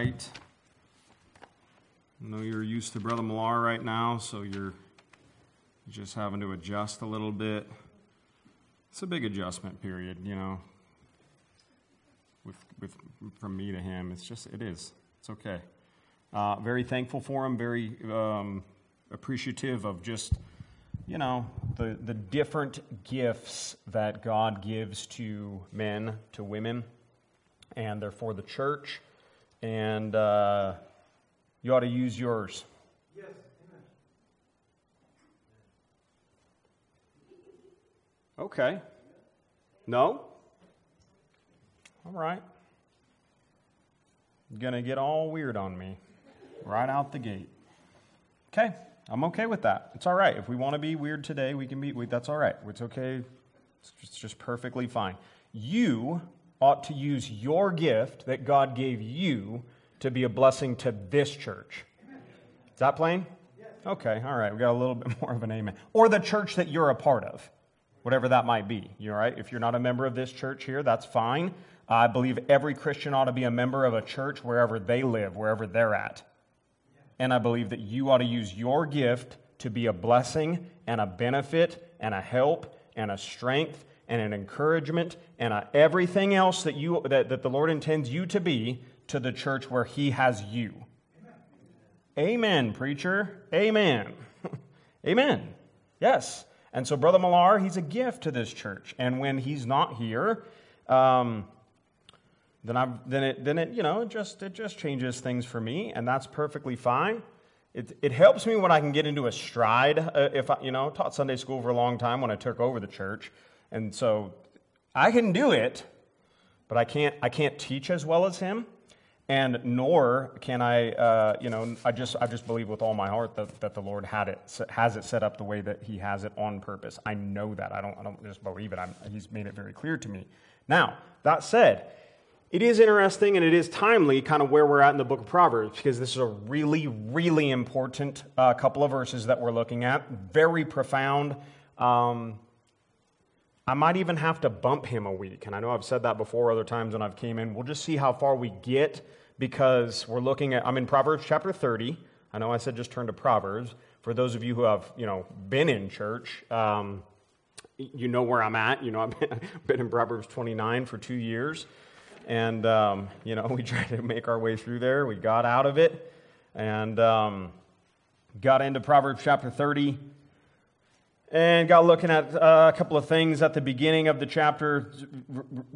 right. I know you're used to Brother Millar right now, so you're just having to adjust a little bit. It's a big adjustment period, you know. With, with from me to him, it's just it is. It's okay. Uh, very thankful for him. Very um, appreciative of just you know the the different gifts that God gives to men to women, and they're for the church, and uh, you ought to use yours. Yes, amen. Okay. No? All right. Gonna get all weird on me right out the gate. Okay, I'm okay with that. It's all right. If we want to be weird today, we can be. We, that's all right. It's okay. It's just, it's just perfectly fine. You ought to use your gift that God gave you to be a blessing to this church. Is that plain? Okay, all right. We got a little bit more of an amen. Or the church that you're a part of, whatever that might be. You all right? If you're not a member of this church here, that's fine. I believe every Christian ought to be a member of a church wherever they live, wherever they're at. And I believe that you ought to use your gift to be a blessing and a benefit and a help and a strength and an encouragement and a everything else that, you, that, that the Lord intends you to be to the church where He has you. Amen, preacher. Amen. Amen. Yes. And so, Brother Millar, he's a gift to this church. And when he's not here, um, then I then it then it you know it just it just changes things for me, and that's perfectly fine. It it helps me when I can get into a stride. Uh, if I you know taught Sunday school for a long time when I took over the church, and so I can do it, but I can't I can't teach as well as him and nor can I, uh, you know, I just, I just believe with all my heart that, that the Lord had it, has it set up the way that He has it on purpose. I know that. I don't, I don't just believe it. I'm, he's made it very clear to me. Now, that said, it is interesting and it is timely, kind of where we're at in the book of Proverbs, because this is a really, really important uh, couple of verses that we're looking at. Very profound. Um, I might even have to bump him a week, and I know I've said that before other times when I've came in. We'll just see how far we get because we're looking at, I'm in Proverbs chapter 30. I know I said just turn to Proverbs. For those of you who have, you know, been in church, um, you know where I'm at. You know, I've been, been, in Proverbs 29 for two years. And, um, you know, we tried to make our way through there. We got out of it and um, got into Proverbs chapter 30 and got looking at uh, a couple of things at the beginning of the chapter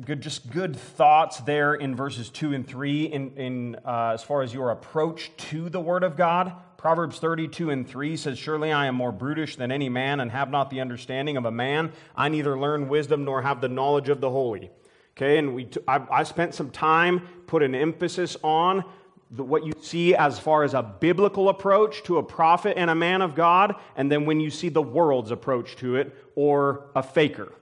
good just good thoughts there in verses 2 and 3 in, in uh, as far as your approach to the word of god. Proverbs 32 and 3 says surely i am more brutish than any man and have not the understanding of a man. I neither learn wisdom nor have the knowledge of the holy. Okay and we t- I, I spent some time put an emphasis on the, what you see as far as a biblical approach to a prophet and a man of God, and then when you see the world's approach to it, or a faker.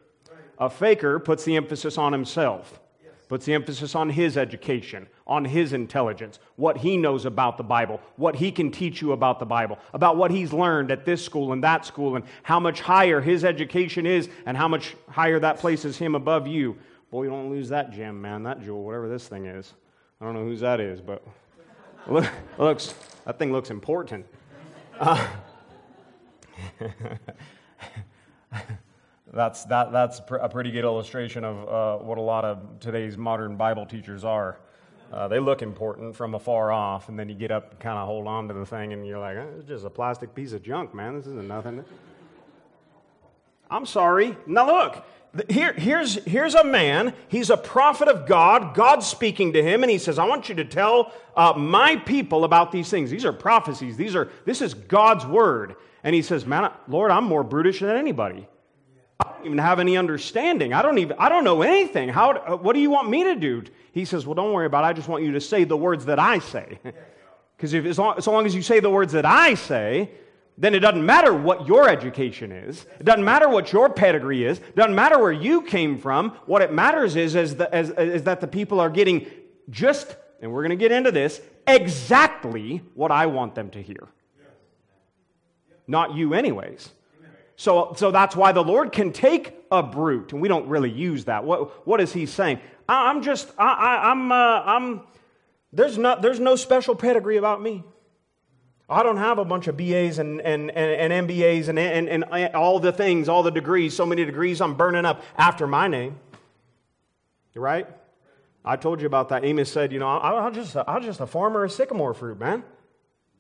A faker puts the emphasis on himself, puts the emphasis on his education, on his intelligence, what he knows about the Bible, what he can teach you about the Bible, about what he's learned at this school and that school, and how much higher his education is, and how much higher that places him above you. Boy, you don't lose that gem, man, that jewel, whatever this thing is. I don't know whose that is, but looks, that thing looks important. Uh, that's, that, that's a pretty good illustration of uh, what a lot of today's modern Bible teachers are. Uh, they look important from afar off, and then you get up and kind of hold on to the thing, and you're like, oh, it's just a plastic piece of junk, man. This isn't nothing. I'm sorry. Now, look, here, here's, here's a man, he's a prophet of God. God's speaking to him, and he says, I want you to tell uh, my people about these things. These are prophecies. These are, this is God's word. And he says, Man, Lord, I'm more brutish than anybody. I don't even have any understanding. I don't even, I don't know anything. How, uh, what do you want me to do? He says, Well, don't worry about it. I just want you to say the words that I say. Because as long as you say the words that I say, then it doesn't matter what your education is. It doesn't matter what your pedigree is. It doesn't matter where you came from. What it matters is, is, the, is, that the people are getting just, and we're going to get into this, exactly what I want them to hear. Not you, anyways. So, so that's why the Lord can take a brute, and we don't really use that. What, what is He saying? I, am just, I, I, I'm, uh, I'm, There's, not, there's no special pedigree about me. I don't have a bunch of BAs and, and, and, and MBAs and, and, and all the things, all the degrees, so many degrees I'm burning up after my name. Right? I told you about that. Amos said, You know, I, am just, I'm just a farmer of sycamore fruit, man.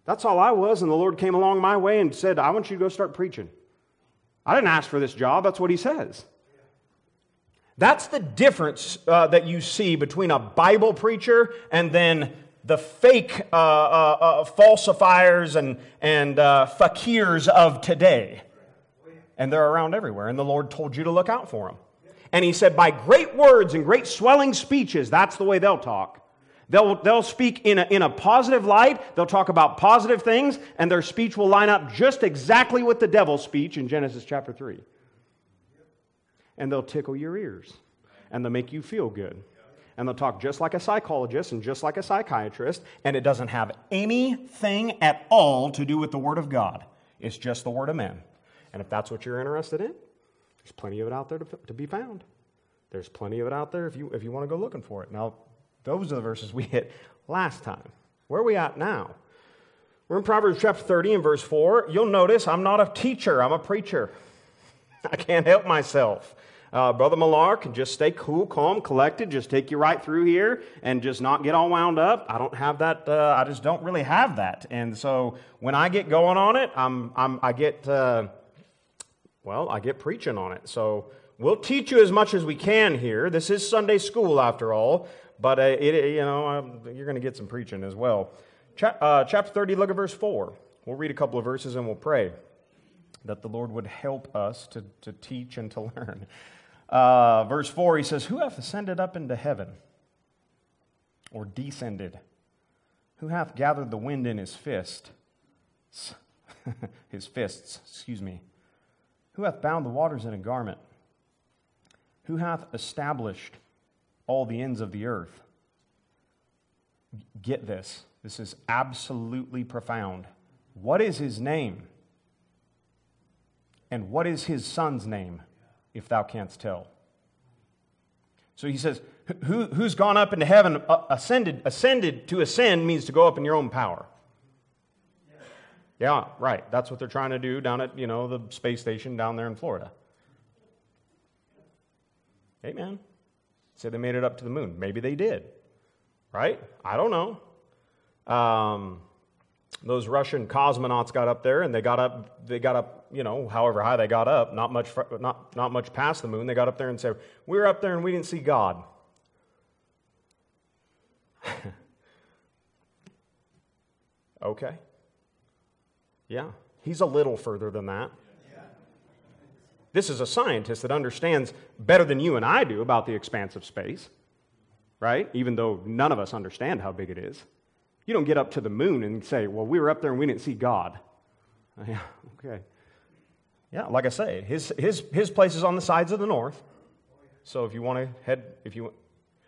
That's all I was. And the Lord came along my way and said, I want you to go start preaching. I didn't ask for this job. That's what He says. That's the difference uh, that you see between a Bible preacher and then the fake uh, uh, uh, falsifiers and, and uh, fakirs of today. And they're around everywhere, and the Lord told you to look out for them. And He said, by great words and great swelling speeches, that's the way they'll talk. They'll, they'll speak in a, in a positive light, they'll talk about positive things, and their speech will line up just exactly with the devil's speech in Genesis chapter 3. And they'll tickle your ears, and they'll make you feel good and they'll talk just like a psychologist and just like a psychiatrist, and it doesn't have anything at all to do with the Word of God. It's just the Word of men. And if that's what you're interested in, there's plenty of it out there to, to be found. There's plenty of it out there if you, if you want to go looking for it. Now, those are the verses we hit last time. Where are we at now? We're in Proverbs chapter 30 and verse 4. You'll notice I'm not a teacher, I'm a preacher. I can't help myself uh, Brother Millar can just stay cool, calm, collected, just take you right through here and just not get all wound up. I don't have that. Uh, I just don't really have that. And so when I get going on it, I'm, I'm i get, uh, well, I get preaching on it. So we'll teach you as much as we can here. This is Sunday school after all, but uh, it, you know, um, you're going to get some preaching as well. Uh, chapter 30, look at verse 4. We'll read a couple of verses and we'll pray that the Lord would help us to, to teach and to learn. Uh, verse 4, he says, Who hath ascended up into heaven or descended? Who hath gathered the wind in his fist? his fists, excuse me. Who hath bound the waters in a garment? Who hath established all the ends of the earth? Get this. This is absolutely profound. What is his name? And what is his son's name? If thou canst tell. So he says, Who, who's gone up into heaven, uh, ascended, ascended to ascend means to go up in your own power. Yeah, right. That's what they're trying to do down at, you know, the space station down there in Florida. Amen. Say they made it up to the moon. Maybe they did. Right? I don't know. Um, those Russian cosmonauts got up there and they got up, they got up, you know, however high they got up, not much, not, not much past the moon. They got up there and said, We were up there and we didn't see God. okay. Yeah, he's a little further than that. This is a scientist that understands better than you and I do about the expanse of space, right? Even though none of us understand how big it is. You don't get up to the moon and say, well, we were up there and we didn't see God. Yeah, okay. Yeah, like I say, his, his, his place is on the sides of the north. So if you want to head, if you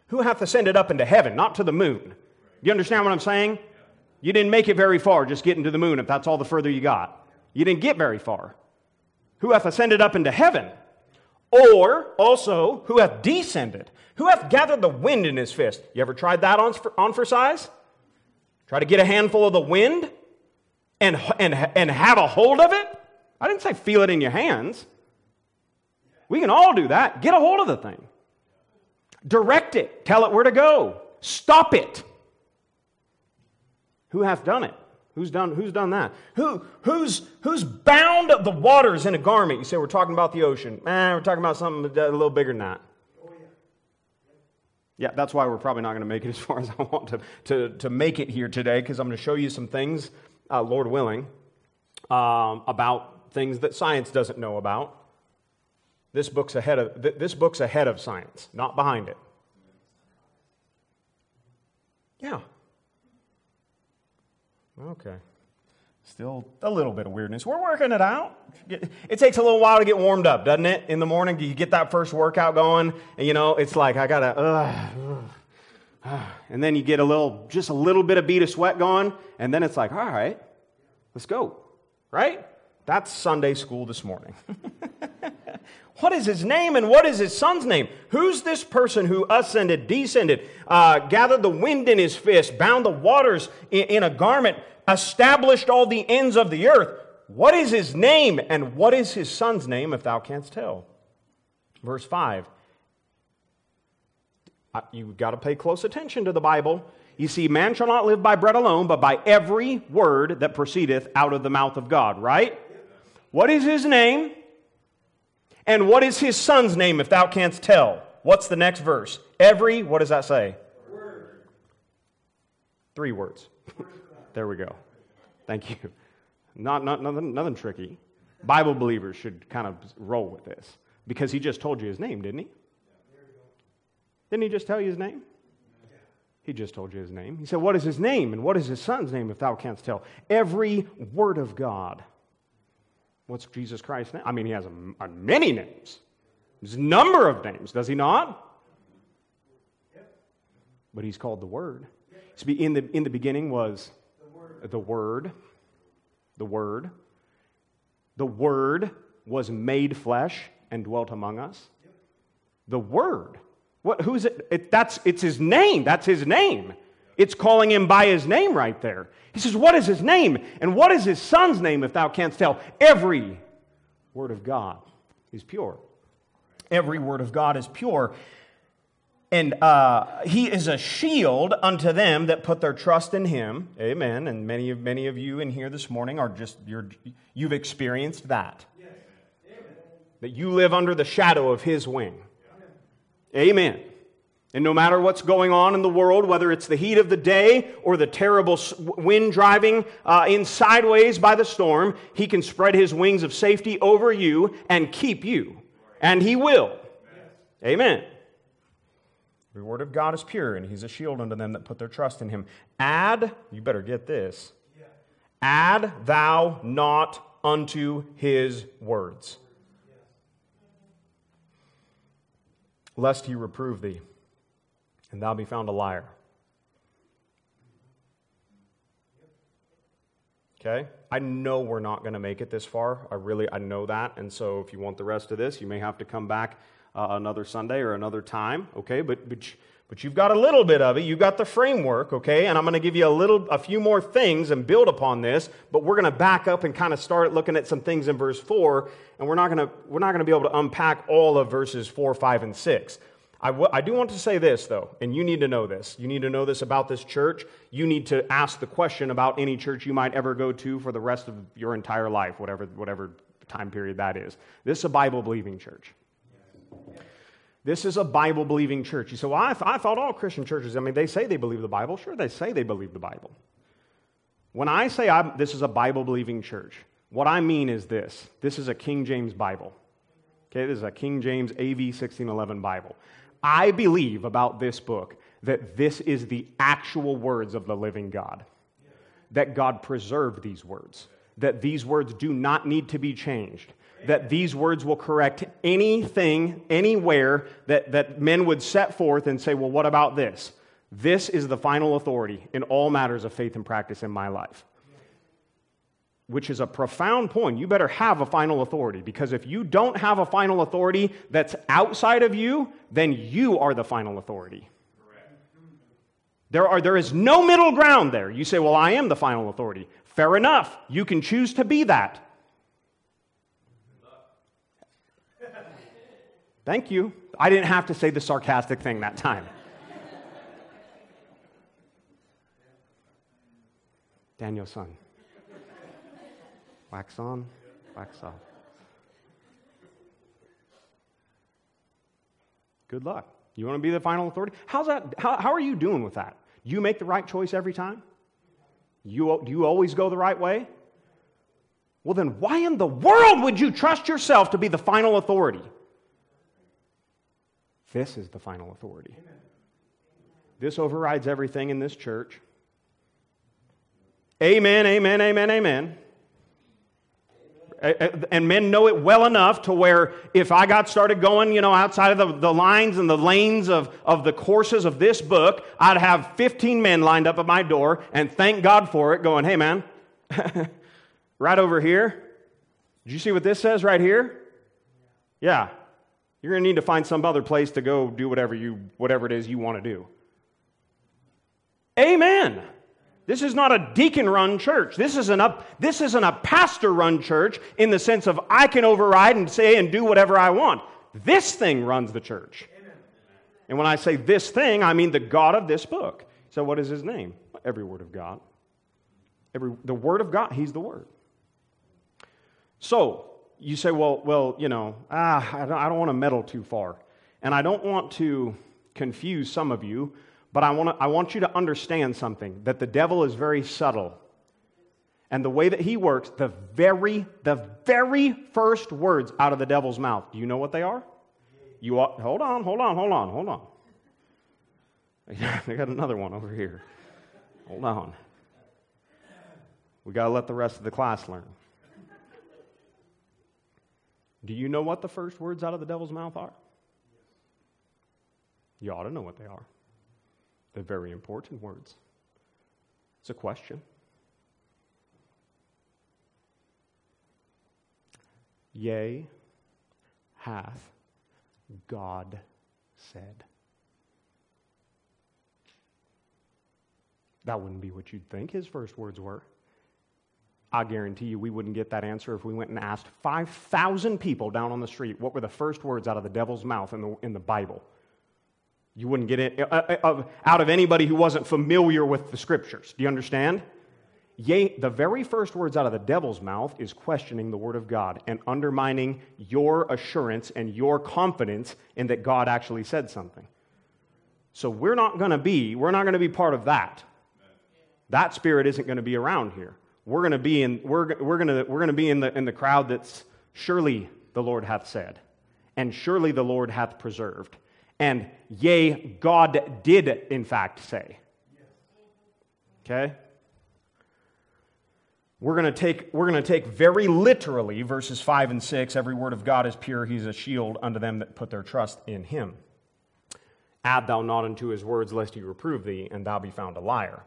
who hath ascended up into heaven, not to the moon? You understand what I'm saying? You didn't make it very far just getting to the moon if that's all the further you got. You didn't get very far. Who hath ascended up into heaven? Or also, who hath descended? Who hath gathered the wind in his fist? You ever tried that on for, on for size? Try to get a handful of the wind and, and, and have a hold of it? I didn't say feel it in your hands. We can all do that. Get a hold of the thing. Direct it. Tell it where to go. Stop it. Who hath done it? Who's done, who's done that? Who, who's, who's bound the waters in a garment? You say we're talking about the ocean. Eh, we're talking about something a little bigger than that. Yeah, that's why we're probably not going to make it as far as I want to, to, to make it here today, because I'm going to show you some things, uh, Lord willing, um, about things that science doesn't know about. This book's, ahead of, th- this book's ahead of science, not behind it. Yeah. Okay. Still a little bit of weirdness. We're working it out. It takes a little while to get warmed up, doesn't it? In the morning, you get that first workout going, and you know, it's like, I gotta, and then you get a little, just a little bit of bead of sweat going, and then it's like, all right, let's go, right? That's Sunday school this morning. What is his name and what is his son's name? Who's this person who ascended, descended, uh, gathered the wind in his fist, bound the waters in, in a garment, established all the ends of the earth? What is his name and what is his son's name, if thou canst tell? Verse 5. Uh, You've got to pay close attention to the Bible. You see, man shall not live by bread alone, but by every word that proceedeth out of the mouth of God, right? What is his name? And what is his son's name, if thou canst tell? What's the next verse? Every, what does that say? Word. Three words. there we go. Thank you. Not, not nothing, nothing tricky. Bible believers should kind of roll with this because he just told you his name, didn't he? Didn't he just tell you his name? He just told you his name. He said, What is his name? And what is his son's name, if thou canst tell? Every word of God. What's Jesus Christ's name? I mean, he has a, a many names. There's a number of names, does he not? But he's called the Word. In the, in the beginning was the Word. The Word. The Word. Was made flesh and dwelt among us. The Word. What, who's it? it? That's, it's his name. That's his name. It's calling him by his name right there. He says, What is his name? And what is his son's name, if thou canst tell? Every word of God is pure. Every word of God is pure. And uh, he is a shield unto them that put their trust in him. Amen. And many of, many of you in here this morning are just, you're, you've experienced that. That you live under the shadow of his wing. Amen. And no matter what's going on in the world, whether it's the heat of the day or the terrible wind driving uh, in sideways by the storm, he can spread his wings of safety over you and keep you. And he will. Amen. The word of God is pure, and he's a shield unto them that put their trust in him. Add, you better get this, add thou not unto his words. lest he reprove thee, and thou be found a liar. Okay? I know we're not going to make it this far. I really, I know that. And so if you want the rest of this, you may have to come back uh, another Sunday or another time. Okay? But, but but you've got a little bit of it. You've got the framework, okay? And I'm going to give you a little, a few more things and build upon this. But we're going to back up and kind of start looking at some things in verse four, and we're not going to we're not going to be able to unpack all of verses four, five, and six. I, w- I do want to say this though, and you need to know this. You need to know this about this church. You need to ask the question about any church you might ever go to for the rest of your entire life, whatever whatever time period that is. This is a Bible believing church. This is a Bible believing church. You say, well, I, th- I thought all Christian churches, I mean, they say they believe the Bible. Sure, they say they believe the Bible. When I say I'm, this is a Bible believing church, what I mean is this this is a King James Bible. Okay, this is a King James AV 1611 Bible. I believe about this book that this is the actual words of the living God, that God preserved these words, that these words do not need to be changed that these words will correct anything, anywhere that, that men would set forth and say, well, what about this? This is the final authority in all matters of faith and practice in my life. Which is a profound point. You better have a final authority because if you don't have a final authority that's outside of you, then you are the final authority. There, are, there is no middle ground there. You say, Well, I am the final authority. Fair enough. You can choose to be that. Thank you. I didn't have to say the sarcastic thing that time. Daniel-san. Wax on, wax off. Good luck. You want to be the final authority? How's that? How, how are you doing with that? Do You make the right choice every time? You, do you always go the right way? Well, then why in the world would you trust yourself to be the final authority? This is the final authority. This overrides everything in this church. Amen, amen, amen, amen. And men know it well enough to where if I got started going, you know, outside of the, the lines and the lanes of, of the courses of this book, I'd have 15 men lined up at my door and thank God for it, going, hey, man, right over here. Did you see what this says right here? Yeah, You're going to need to find some other place to go do whatever, you, whatever it is you want to do. Amen. This is not a deacon run church. This isn't, a, this isn't a pastor run church in the sense of I can override and say and do whatever I want. This thing runs the church. And when I say this thing, I mean the God of this book. So, what is his name? Every word of God. Every, the word of God, he's the word. So, you say, well, well, you know, ah, I don't, I don't want to meddle too far. And I don't want to confuse some of you but I, wanna, I want you to understand something that the devil is very subtle. And the way that he works, the very, the very first words out of the devil's mouth, do you know what they are? You hold on, hold on, hold on, hold on. I got another one over here. Hold on. We got to let the rest of the class learn. Do you know what the first words out of the devil's mouth are? You ought to know what they are. They're very important words. It's a question. Yea, hath God said. That wouldn't be what you'd think his first words were. I guarantee you we wouldn't get that answer if we went and asked 5,000 people down on the street what were the first words out of the devil's mouth in the, in the Bible. You wouldn't get it uh, uh, out of anybody who wasn't familiar with the scriptures. Do you understand? Yea, the very first words out of the devil's mouth is questioning the word of God and undermining your assurance and your confidence in that God actually said something. So we're not going to be, we're not going to be part of that. That spirit isn't going to be around here. We're going to be in, we're, we're going we're to be in the, in the crowd that's surely the Lord hath said, and surely the Lord hath preserved and yea, God did in fact say. Okay? We're going to take we're going to take very literally verses 5 and 6 every word of God is pure he's a shield unto them that put their trust in him. Add thou not unto his words lest he reprove thee and thou be found a liar.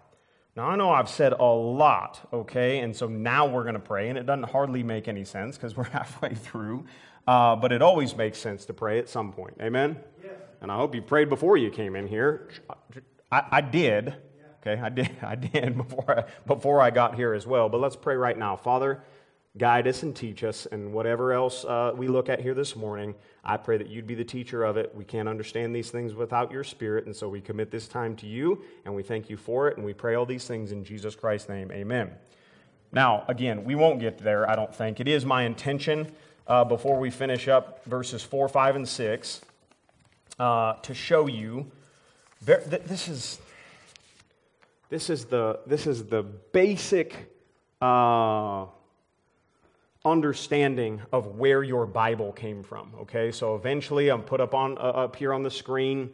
Now I know I've said a lot, okay? And so now we're going to pray and it doesn't hardly make any sense because we're halfway through. Uh, but it always makes sense to pray at some point. Amen? Yes and I hope you prayed before you came in here. I, I did. Okay, I did. I did before I, before I got here as well. But let's pray right now, Father. Guide us and teach us, and whatever else uh, we look at here this morning, I pray that you'd be the teacher of it. We can't understand these things without your Spirit, and so we commit this time to you, and we thank you for it, and we pray all these things in Jesus Christ's name. Amen. Now, again, we won't get there, I don't think. It is my intention uh, before we finish up verses 4, 5, and 6 uh, to show you. This is, this is, the, this is the basic uh, understanding of where your Bible came from. Okay, so eventually I'm put up on uh, up here on the screen.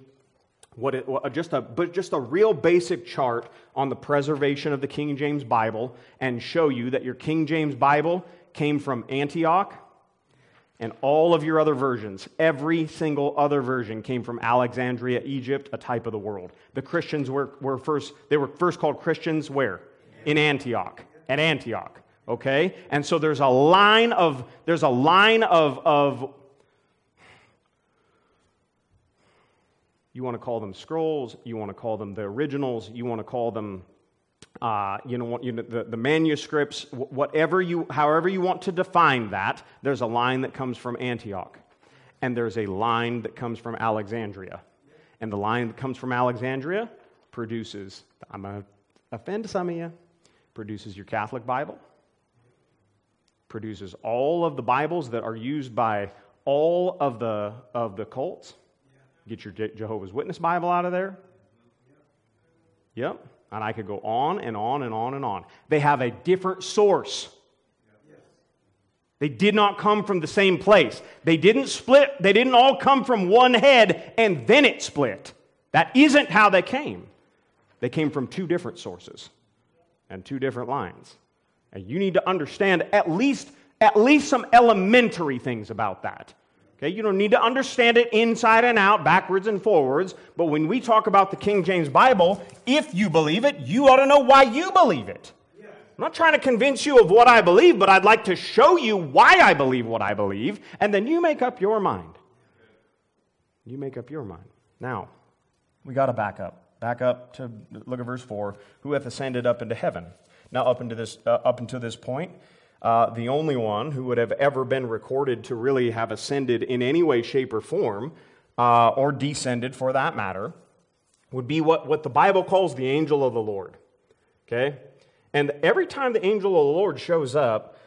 What it, just a but just a real basic chart on the preservation of the King James Bible and show you that your King James Bible came from Antioch and all of your other versions, every single other version came from Alexandria, Egypt, a type of the world. The Christians were, were first, they were first called Christians where? In Antioch. At Antioch. Okay? And so there's a line of, there's a line of, of you want to call them scrolls, you want to call them the originals, you want to call them uh, you know, you know the, the manuscripts, whatever you, however you want to define that, there's a line that comes from Antioch, and there's a line that comes from Alexandria, and the line that comes from Alexandria produces. I'm gonna offend some of you. Produces your Catholic Bible. Produces all of the Bibles that are used by all of the of the cults. Get your Jehovah's Witness Bible out of there. Yep. And I could go on and on and on and on. They have a different source. They did not come from the same place. They didn't split, they didn't all come from one head and then it split. That isn't how they came. They came from two different sources and two different lines. And you need to understand at least, at least some elementary things about that. Okay, you don't need to understand it inside and out, backwards and forwards. But when we talk about the King James Bible, if you believe it, you ought to know why you believe it. I'm not trying to convince you of what I believe, but I'd like to show you why I believe what I believe, and then you make up your mind. You make up your mind. Now, we got to back up. Back up to look at verse 4 who hath ascended up into heaven. Now, up, into this, uh, up until this point, uh, the only one who would have ever been recorded to really have ascended in any way, shape, or form, uh, or descended for that matter, would be what, what the Bible calls the angel of the Lord. Okay? And every time the angel of the Lord shows up,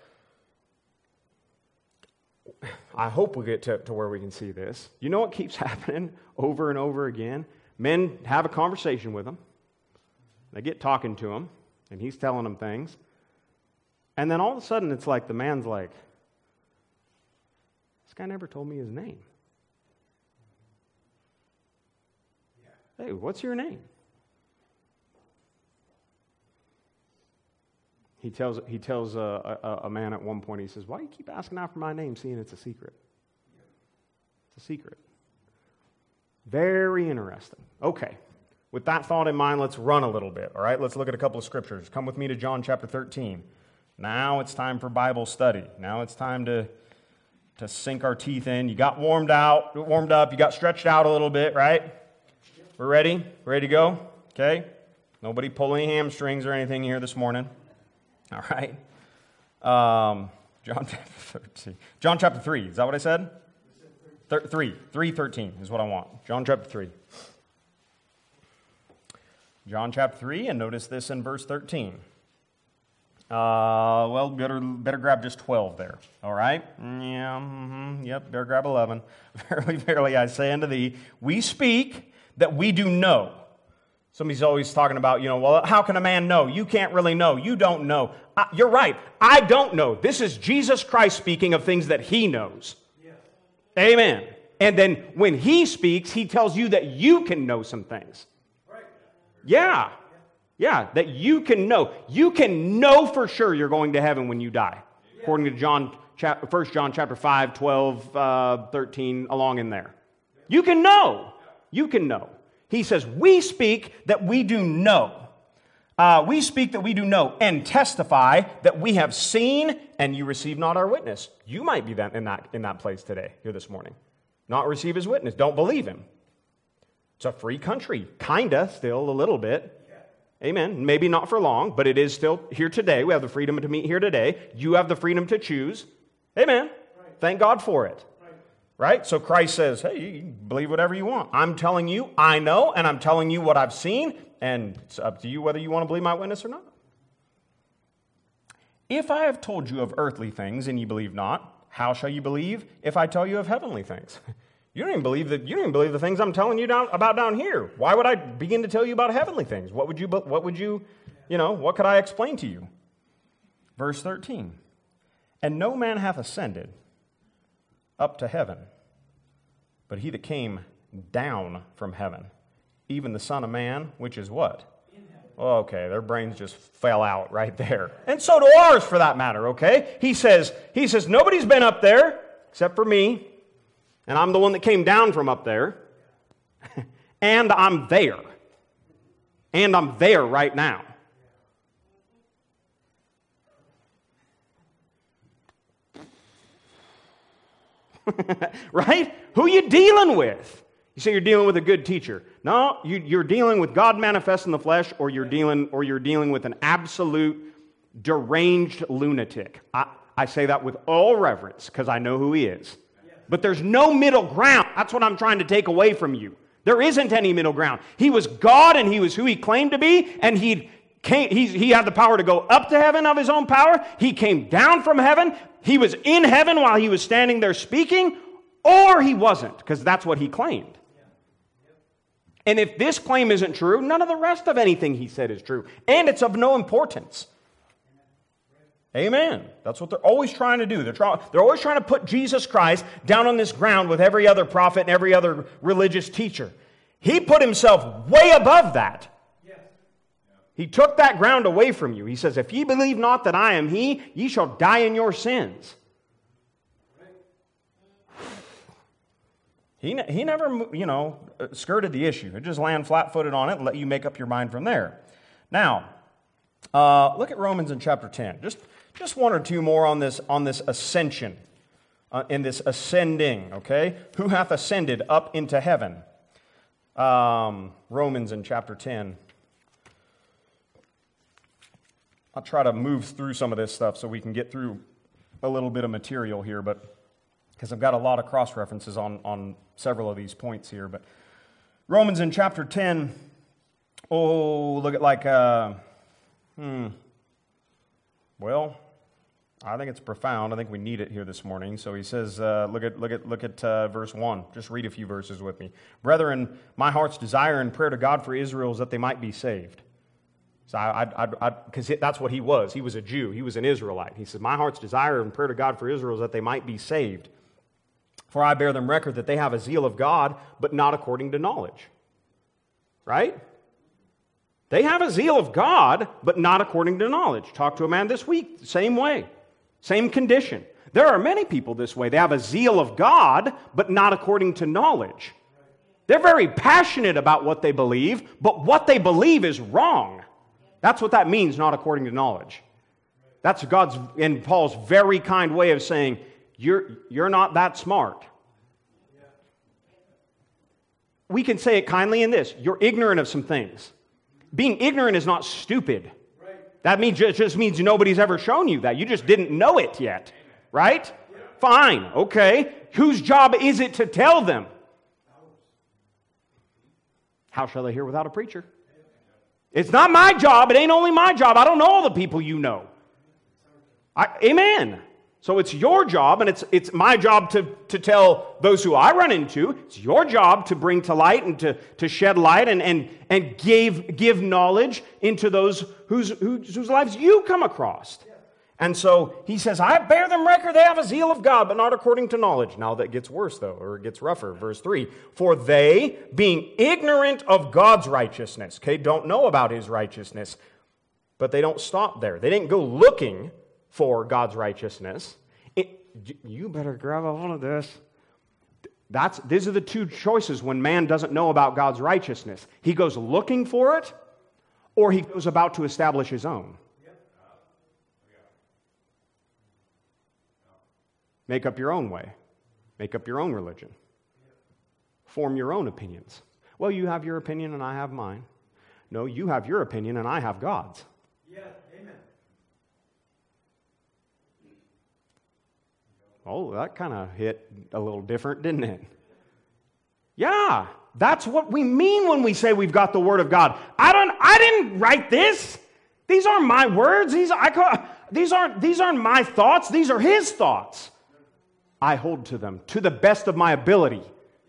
I hope we get to, to where we can see this. You know what keeps happening over and over again? Men have a conversation with him, they get talking to him, and he's telling them things. And then all of a sudden, it's like the man's like, This guy never told me his name. Hey, what's your name? He tells, he tells uh, a, a, a, man at one point, he says, Why do you keep asking after my name, seeing it's a secret? It's a secret. Very interesting. Okay. With that thought in mind, let's run a little bit, all right? Let's look at a couple of scriptures. Come with me to John chapter 13. Now it's time for Bible study. Now it's time to, to sink our teeth in. You got warmed out, warmed up, you got stretched out a little bit, right? We're ready? Ready to go? Okay? Nobody pull any hamstrings or anything here this morning. All right? Um, John chapter 13. John chapter 3. Is that what I said? Thir- 3. 313 is what I want. John chapter 3. John chapter 3, and notice this in verse 13. Uh, well, better, better grab just 12 there. All right? Yeah, mm-hmm, yep, better grab 11. Verily, verily, I say unto thee, we speak that we do know. Somebody's always talking about, you know, well, how can a man know? You can't really know. You don't know. I, you're right. I don't know. This is Jesus Christ speaking of things that he knows. Yes. Amen. And then when he speaks, he tells you that you can know some things. Yeah. Yeah, that you can know. You can know for sure you're going to heaven when you die, according to John, 1 John chapter 5, 12, uh, 13, along in there. You can know. You can know. He says, We speak that we do know. Uh, we speak that we do know and testify that we have seen and you receive not our witness. You might be that, in, that, in that place today, here this morning. Not receive his witness. Don't believe him. It's a free country, kinda, still a little bit. Amen. Maybe not for long, but it is still here today. We have the freedom to meet here today. You have the freedom to choose. Amen. Right. Thank God for it. Right. right? So Christ says, hey, you believe whatever you want. I'm telling you, I know, and I'm telling you what I've seen, and it's up to you whether you want to believe my witness or not. If I have told you of earthly things and you believe not, how shall you believe if I tell you of heavenly things? You don't even believe that. You don't even believe the things I'm telling you down, about down here. Why would I begin to tell you about heavenly things? What would you? What would you? You know, what could I explain to you? Verse thirteen, and no man hath ascended up to heaven, but he that came down from heaven, even the Son of Man, which is what? Okay, their brains just fell out right there. And so do ours for that matter, okay? He says, he says, nobody's been up there except for me and I'm the one that came down from up there, and I'm there. And I'm there right now. right? Who you dealing with? You say you're dealing with a good teacher. No, you, are dealing with God manifest in the flesh, or you're dealing, or you're dealing with an absolute deranged lunatic. I, I say that with all reverence because I know who he is. But there's no middle ground. That's what I'm trying to take away from you. There isn't any middle ground. He was God and he was who he claimed to be, and he came, he, he had the power to go up to heaven of his own power. He came down from heaven. He was in heaven while he was standing there speaking, or he wasn't, because that's what he claimed. And if this claim isn't true, none of the rest of anything he said is true. And it's of no importance. Amen. That's what they're always trying to do. They're, try- they're always trying to put Jesus Christ down on this ground with every other prophet and every other religious teacher. He put himself way above that. He took that ground away from you. He says, If ye believe not that I am He, ye shall die in your sins. He, he never, you know, skirted the issue. He just land flat footed on it and let you make up your mind from there. Now, uh, look at Romans in chapter 10. Just just one or two more on this, on this ascension. Uh, in this ascending, okay? Who hath ascended up into heaven? Um, Romans in chapter 10. I'll try to move through some of this stuff so we can get through a little bit of material here, but because I've got a lot of cross references on, on several of these points here. But Romans in chapter 10, oh, look at like, uh, hmm, well, I think it's profound. I think we need it here this morning. So he says, uh, look at, look at, look at uh, verse 1. Just read a few verses with me. Brethren, my heart's desire and prayer to God for Israel is that they might be saved. So I, because that's what he was. He was a Jew. He was an Israelite. He said, my heart's desire and prayer to God for Israel is that they might be saved. For I bear them record that they have a zeal of God, but not according to knowledge. Right? They have a zeal of God, but not according to knowledge. Talk to a man this week, same way. Same condition. There are many people this way. They have a zeal of God, but not according to knowledge. They're very passionate about what they believe, but what they believe is wrong. That's what that means, not according to knowledge. That's God's and Paul's very kind way of saying, you're, you're not that smart. We can say it kindly in this you're ignorant of some things. Being ignorant is not stupid. That means it just means nobody's ever shown you that. You just didn't know it yet. Right? Fine. Okay. Whose job is it to tell them? How shall they hear without a preacher? It's not my job. It ain't only my job. I don't know all the people you know. I, amen. So it's your job, and it's, it's my job to, to tell those who I run into. It's your job to bring to light and to, to shed light and, and, and give, give knowledge into those whose, whose, whose lives you come across. And so he says, I bear them record they have a zeal of God, but not according to knowledge. Now that gets worse, though, or it gets rougher. Verse 3 For they, being ignorant of God's righteousness, okay, don't know about his righteousness, but they don't stop there. They didn't go looking for God's righteousness. It, you better grab a hold of this. That's, these are the two choices when man doesn't know about God's righteousness. He goes looking for it, or he goes about to establish his own. Make up your own way, make up your own religion, form your own opinions. Well, you have your opinion and I have mine. No, you have your opinion and I have God's. Oh, that kind of hit a little different, didn't it? Yeah, that's what we mean when we say we've got the Word of God. I don't. I didn't write this. These aren't my words. These, I, these, aren't, these aren't my thoughts. These are His thoughts. I hold to them to the best of my ability.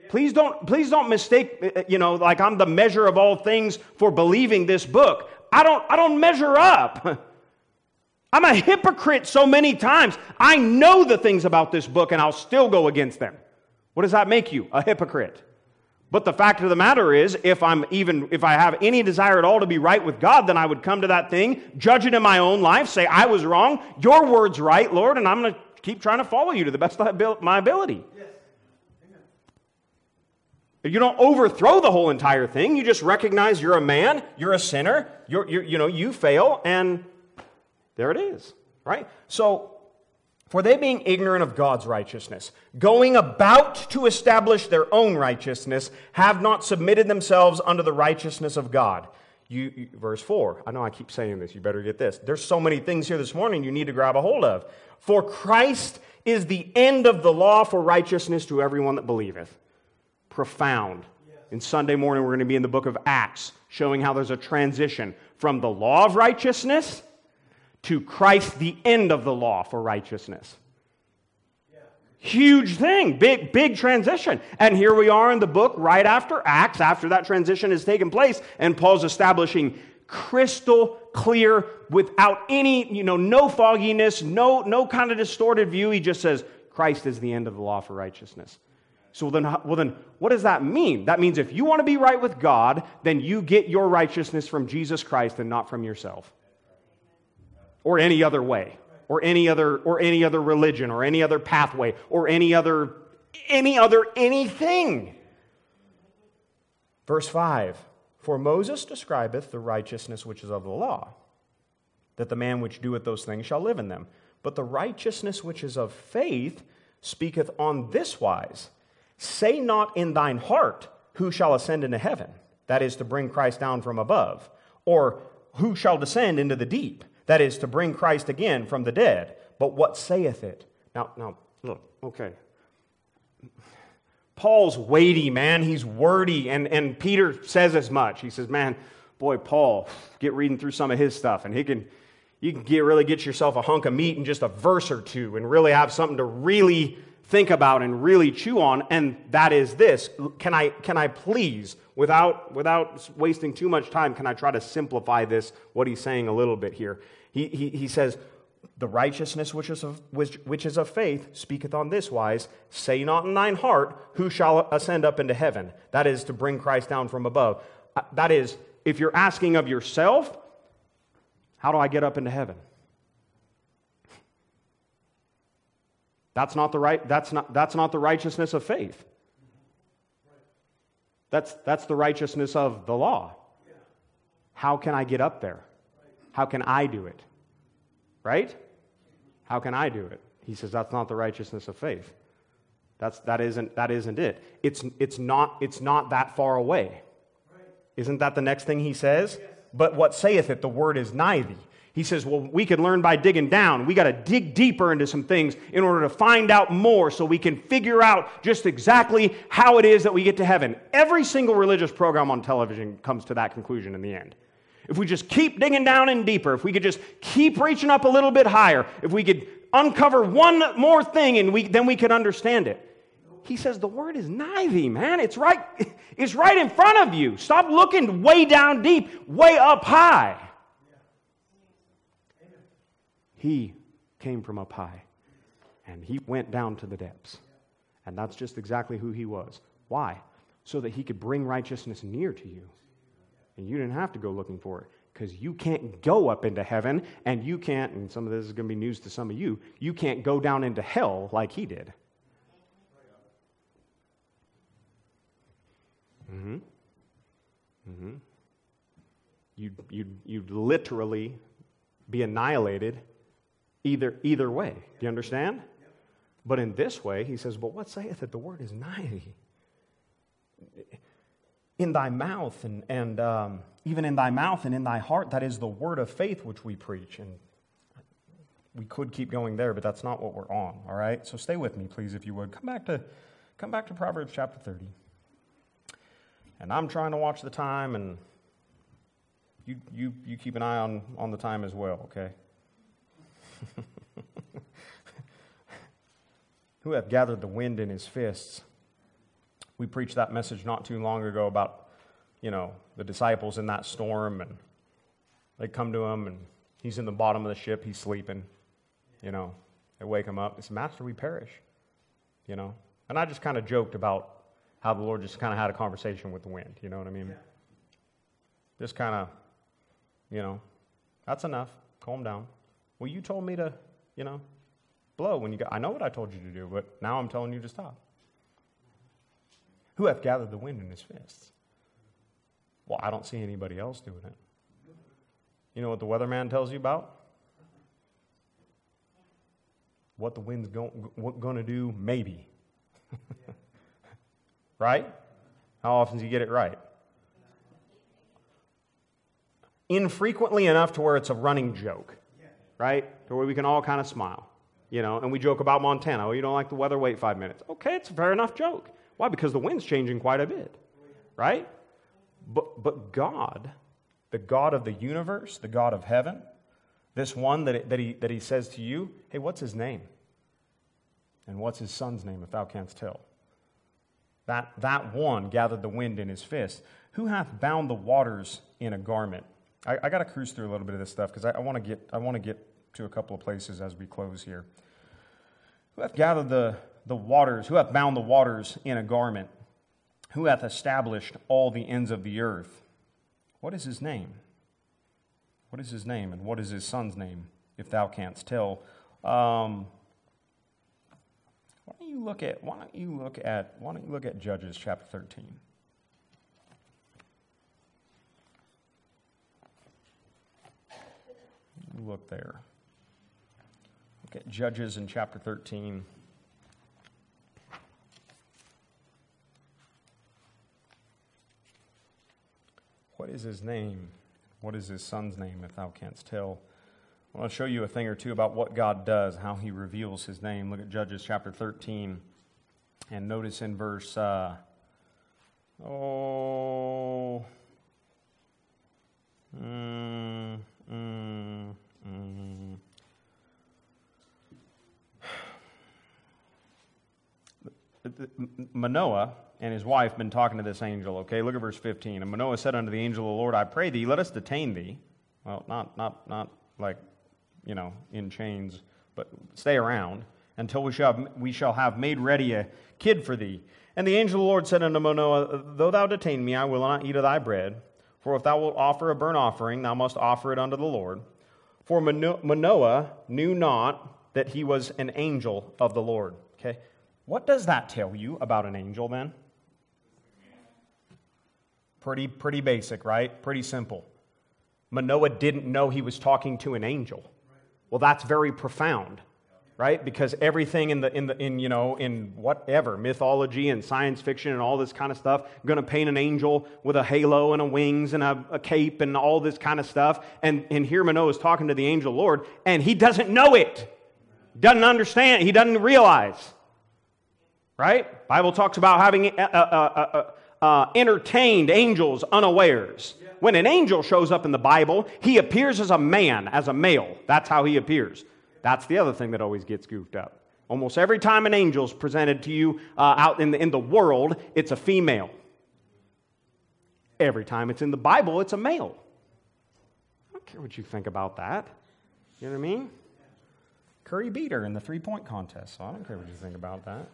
Please don't, please don't mistake, uh, uh, you know, like I'm the measure of all things for believing this book. I don't, I don't measure up. I'm a hypocrite so many times. I know the things about this book and I'll still go against them. What does that make you? A hypocrite. But the fact of the matter is, if I'm even, if I have any desire at all to be right with God, then I would come to that thing, judge it in my own life, say, I was wrong, your word's right, Lord, and I'm going to keep trying to follow you to the best of my ability. You don't overthrow the whole entire thing. You just recognize you're a man, you're a sinner, you're, you're, you know, you fail, and there it is, right? So, for they being ignorant of God's righteousness, going about to establish their own righteousness, have not submitted themselves unto the righteousness of God. You, you, verse 4. I know I keep saying this. You better get this. There's so many things here this morning you need to grab a hold of. For Christ is the end of the law for righteousness to everyone that believeth. Profound. In Sunday morning, we're going to be in the book of Acts, showing how there's a transition from the law of righteousness to Christ, the end of the law for righteousness. Huge thing, big, big transition. And here we are in the book right after Acts, after that transition has taken place, and Paul's establishing crystal clear, without any, you know, no fogginess, no, no kind of distorted view. He just says, Christ is the end of the law for righteousness. So then, well then, what does that mean? That means if you want to be right with God, then you get your righteousness from Jesus Christ and not from yourself or any other way or any other or any other religion or any other pathway or any other any other anything verse 5 for moses describeth the righteousness which is of the law that the man which doeth those things shall live in them but the righteousness which is of faith speaketh on this wise Say not in thine heart, Who shall ascend into heaven? That is to bring Christ down from above. Or who shall descend into the deep? That is to bring Christ again from the dead. But what saith it? Now, now, look, okay. Paul's weighty, man. He's wordy. And, and Peter says as much. He says, man, boy, Paul, get reading through some of his stuff, and he can, you can get, really get yourself a hunk of meat in just a verse or two and really have something to really think about and really chew on, and that is this. Can I, can I please, without, without wasting too much time, can I try to simplify this, what he's saying a little bit here? He, he, he says, the righteousness which is, of, which, which is of faith speaketh on this wise Say not in thine heart, Who shall ascend up into heaven? That is to bring Christ down from above. Uh, that is, if you're asking of yourself, How do I get up into heaven? That's not the, right, that's not, that's not the righteousness of faith. That's, that's the righteousness of the law. How can I get up there? How can I do it? Right? How can I do it? He says that's not the righteousness of faith. That's, that, isn't, that isn't it. It's, it's, not, it's not that far away. Isn't that the next thing he says? But what saith it? The word is nigh thee. He says, well, we can learn by digging down. We got to dig deeper into some things in order to find out more so we can figure out just exactly how it is that we get to heaven. Every single religious program on television comes to that conclusion in the end. If we just keep digging down and deeper, if we could just keep reaching up a little bit higher, if we could uncover one more thing and we, then we could understand it. He says the word is nigh thee, man. It's right, it's right in front of you. Stop looking way down deep, way up high. He came from up high and he went down to the depths. And that's just exactly who he was. Why? So that he could bring righteousness near to you. And you didn't have to go looking for it because you can't go up into heaven and you can't, and some of this is going to be news to some of you, you can't go down into hell like he did. Mm-hmm. Mm-hmm. You'd, you'd, you'd literally be annihilated either, either way. Do you understand? But in this way, he says, But what saith it? The word is nigh thee. In thy mouth, and, and um, even in thy mouth and in thy heart, that is the word of faith which we preach. And we could keep going there, but that's not what we're on, all right? So stay with me, please, if you would. Come back to, come back to Proverbs chapter 30. And I'm trying to watch the time, and you, you, you keep an eye on, on the time as well, okay? Who hath gathered the wind in his fists? We preached that message not too long ago about, you know, the disciples in that storm, and they come to him, and he's in the bottom of the ship, he's sleeping. You know, they wake him up. It's Master, we perish. You know, and I just kind of joked about how the Lord just kind of had a conversation with the wind. You know what I mean? Yeah. Just kind of, you know, that's enough. Calm down. Well, you told me to, you know, blow when you got. I know what I told you to do, but now I'm telling you to stop. Who hath gathered the wind in his fists? Well, I don't see anybody else doing it. You know what the weatherman tells you about? What the wind's going to do, maybe. right? How often do you get it right? Infrequently enough to where it's a running joke right? To where we can all kind of smile, you know, and we joke about Montana. Oh, you don't like the weather? Wait five minutes. Okay, it's a fair enough joke. Why? Because the wind's changing quite a bit, right? But, but God, the God of the universe, the God of heaven, this one that, that, he, that he says to you, hey, what's his name? And what's his son's name, if thou canst tell? That, that one gathered the wind in his fist. Who hath bound the waters in a garment? I, I got to cruise through a little bit of this stuff because I, I want to get I want to get to a couple of places as we close here. Who hath gathered the, the waters? Who hath bound the waters in a garment? Who hath established all the ends of the earth? What is his name? What is his name, and what is his son's name, if thou canst tell? Um, why don't you look at why don't you look at why don't you look at Judges chapter thirteen? Look there. Look at Judges in chapter 13. Is his name? What is his son's name, if thou canst tell? I want to show you a thing or two about what God does, how he reveals his name. Look at Judges chapter 13 and notice in verse, uh, oh, mm, mm, mm. Manoah and his wife been talking to this angel. Okay, look at verse 15. And Manoah said unto the angel of the Lord, I pray thee, let us detain thee. Well, not, not, not like, you know, in chains, but stay around until we shall, we shall have made ready a kid for thee. And the angel of the Lord said unto Manoah, Though thou detain me, I will not eat of thy bread. For if thou wilt offer a burnt offering, thou must offer it unto the Lord. For Manoah knew not that he was an angel of the Lord. Okay? What does that tell you about an angel then? Pretty, pretty basic, right? Pretty simple. Manoah didn't know he was talking to an angel. Well, that's very profound right? Because everything in the in the in you know in whatever mythology and science fiction and all this kind of stuff, going to paint an angel with a halo and a wings and a, a, cape and all this kind of stuff. And and here Manoah is talking to the angel Lord, and he doesn't know it, doesn't understand, he doesn't realize. Right? Bible talks about having uh, uh, uh, uh entertained angels unawares. When an angel shows up in the Bible, he appears as a man, as a male. That's how he appears. That's the other thing that always gets goofed up. Almost every time an angel's presented to you uh, out in the, in the world, it's a female. Every time it's in the Bible, it's a male. I don't care what you think about that. You know what I mean? Curry beat her in the three point contest, so I don't care what you think about that.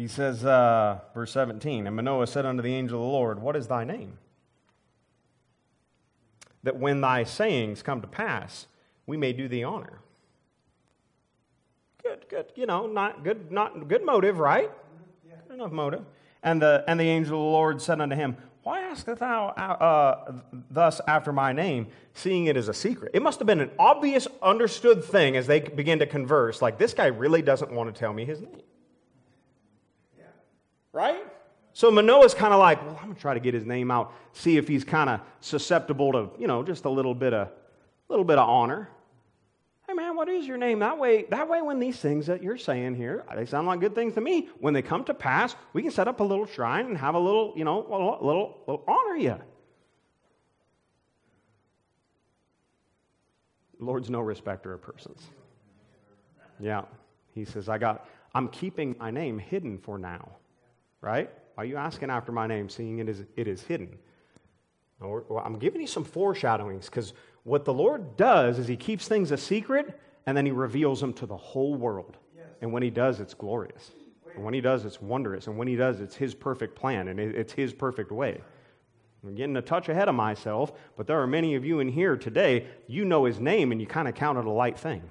He says, uh, verse 17, And Manoah said unto the angel of the Lord, What is thy name? That when thy sayings come to pass, we may do thee honor. Good, good, you know, not good, not good motive, right? Yeah. Good enough motive. And the, and the angel of the Lord said unto him, Why askest thou uh, thus after my name, seeing it is a secret? It must have been an obvious, understood thing as they begin to converse, like, this guy really doesn't want to tell me his name. Right? So Manoah's kind of like, well, I'm going to try to get his name out, see if he's kind of susceptible to, you know, just a little bit of, little bit of honor. Hey man, what is your name? That way, that way, when these things that you're saying here, they sound like good things to me. When they come to pass, we can set up a little shrine and have a little, you know, a little, little, little honor you. Lord's no respecter of persons. Yeah, he says, I got, I'm keeping my name hidden for now right? Why are you asking after my name, seeing it is, it is hidden? Well, I'm giving you some foreshadowings because what the Lord does is He keeps things a secret and then He reveals them to the whole world. Yes. And when He does, it's glorious. And when He does, it's wondrous. And when He does, it's His perfect plan and it's His perfect way. I'm getting a touch ahead of myself, but there are many of you in here today, you know His name and you kind of count it a light thing.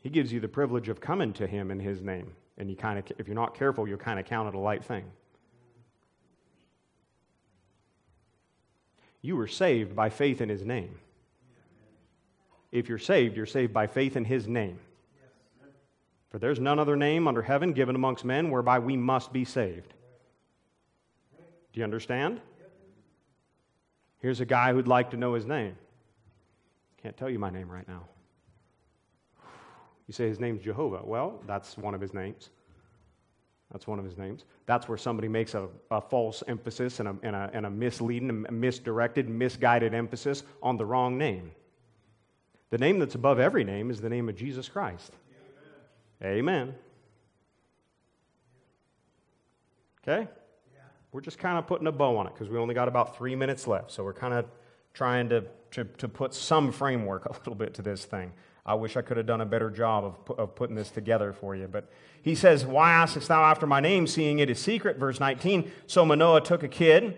He gives you the privilege of coming to Him in His name. And you kind of, if you're not careful, you'll kind of count it a light thing. You were saved by faith in his name. If you're saved, you're saved by faith in his name. For there's none other name under heaven given amongst men whereby we must be saved. Do you understand? Here's a guy who'd like to know his name. Can't tell you my name right now. You say his name's Jehovah. Well, that's one of his names. That's one of his names. That's where somebody makes a, a false emphasis and a, and, a, and a misleading, misdirected, misguided emphasis on the wrong name. The name that's above every name is the name of Jesus Christ. Amen. Amen. Okay? We're just kind of putting a bow on it because we only got about three minutes left. So we're kind of trying to, to, to put some framework a little bit to this thing. I wish I could have done a better job of, of putting this together for you. But he says, Why askest thou after my name, seeing it is secret? Verse 19. So Manoah took a kid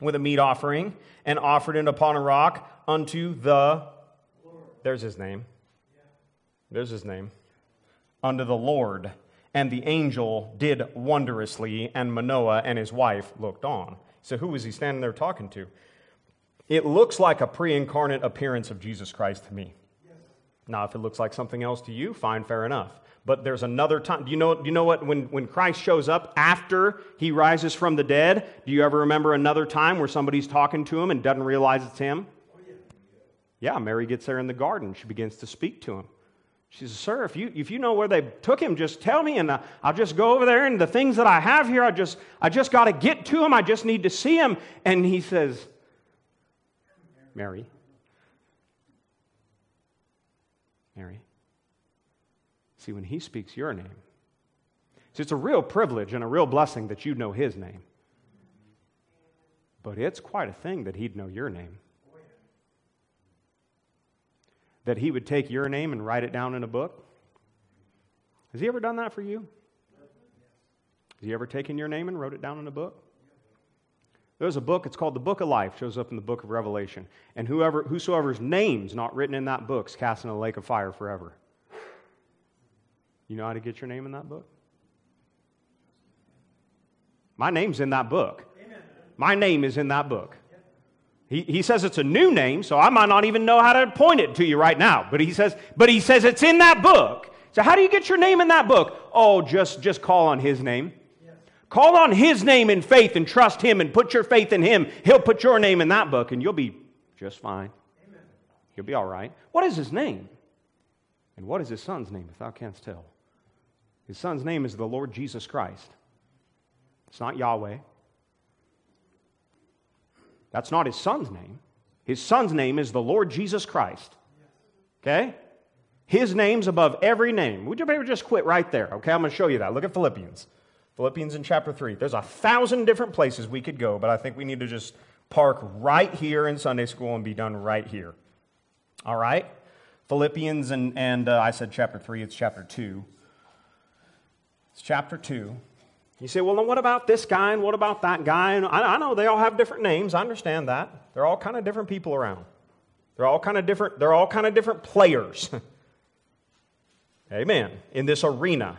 with a meat offering and offered it upon a rock unto the. There's his name. There's his name. Unto the Lord. And the angel did wondrously, and Manoah and his wife looked on. So who was he standing there talking to? It looks like a pre incarnate appearance of Jesus Christ to me. Now, if it looks like something else to you, fine, fair enough. But there's another time. Do you know, do you know what? When, when Christ shows up after he rises from the dead, do you ever remember another time where somebody's talking to him and doesn't realize it's him? Yeah, Mary gets there in the garden. She begins to speak to him. She says, Sir, if you, if you know where they took him, just tell me, and uh, I'll just go over there. And the things that I have here, I just, I just got to get to him. I just need to see him. And he says, Mary, See, when he speaks your name, see, it's a real privilege and a real blessing that you know his name. But it's quite a thing that he'd know your name. That he would take your name and write it down in a book. Has he ever done that for you? Has he ever taken your name and wrote it down in a book? There's a book, it's called the Book of Life, shows up in the book of Revelation. And whoever, whosoever's name's not written in that book is cast in a lake of fire forever. You know how to get your name in that book? My name's in that book. My name is in that book. He, he says it's a new name, so I might not even know how to point it to you right now. But he says, but he says it's in that book. So how do you get your name in that book? Oh, just, just call on his name. Call on His name in faith and trust Him and put your faith in Him. He'll put your name in that book and you'll be just fine. Amen. You'll be all right. What is His name? And what is His Son's name, if thou canst tell? His Son's name is the Lord Jesus Christ. It's not Yahweh. That's not His Son's name. His Son's name is the Lord Jesus Christ. Okay? His name's above every name. Would you maybe just quit right there? Okay, I'm going to show you that. Look at Philippians. Philippians in chapter 3. There's a thousand different places we could go, but I think we need to just park right here in Sunday school and be done right here. All right? Philippians, and, and uh, I said chapter 3, it's chapter 2. It's chapter 2. You say, well, then what about this guy and what about that guy? And I, I know they all have different names. I understand that. They're all kind of different people around. They're all kind of different, they're all kind of different players. Amen. In this arena.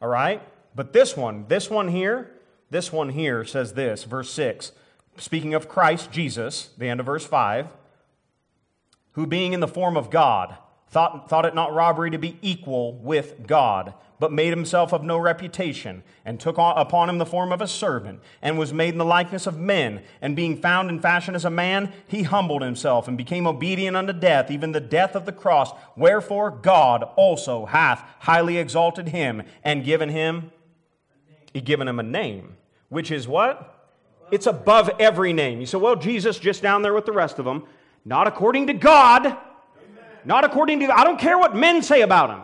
All right? But this one, this one here, this one here says this, verse 6. Speaking of Christ Jesus, the end of verse 5, who being in the form of God, thought, thought it not robbery to be equal with God, but made himself of no reputation, and took upon him the form of a servant, and was made in the likeness of men. And being found in fashion as a man, he humbled himself, and became obedient unto death, even the death of the cross. Wherefore God also hath highly exalted him, and given him he given him a name, which is what? It's above every name. You say, well, Jesus just down there with the rest of them. Not according to God. Not according to, I don't care what men say about him.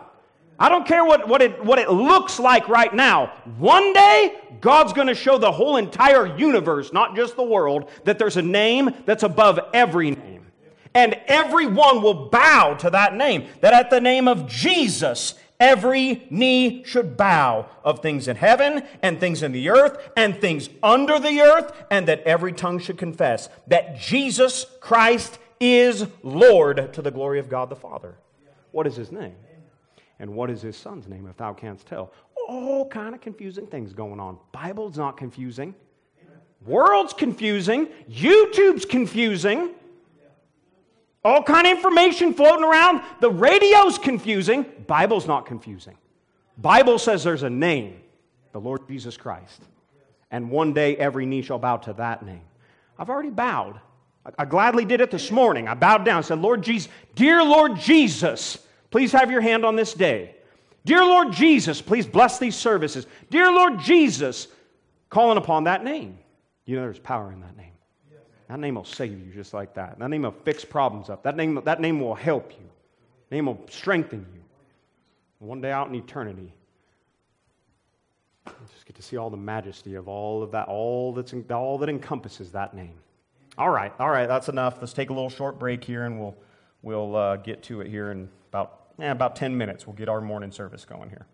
I don't care what, what, it, what it looks like right now. One day, God's going to show the whole entire universe, not just the world, that there's a name that's above every name. And everyone will bow to that name. That at the name of Jesus, Every knee should bow of things in heaven and things in the earth and things under the earth, and that every tongue should confess that Jesus Christ is Lord to the glory of God the Father. What is his name? And what is his son's name, if thou canst tell? All kind of confusing things going on. Bible's not confusing. World's confusing. YouTube's confusing. All kind of information floating around. The radio's confusing. Bible's not confusing. Bible says there's a name, the Lord Jesus Christ. And one day every knee shall bow to that name. I've already bowed. I gladly did it this morning. I bowed down and said, Lord Jesus, dear Lord Jesus, please have your hand on this day. Dear Lord Jesus, please bless these services. Dear Lord Jesus, calling upon that name. You know there's power in that name. That name will save you just like that. That name will fix problems up. That name, that name will help you. That name will strengthen you. One day out in eternity, you just get to see all the majesty of all of that, all, that's, all that encompasses that name. All right, all right, that's enough. Let's take a little short break here and we'll, we'll uh, get to it here in about, eh, about 10 minutes. We'll get our morning service going here.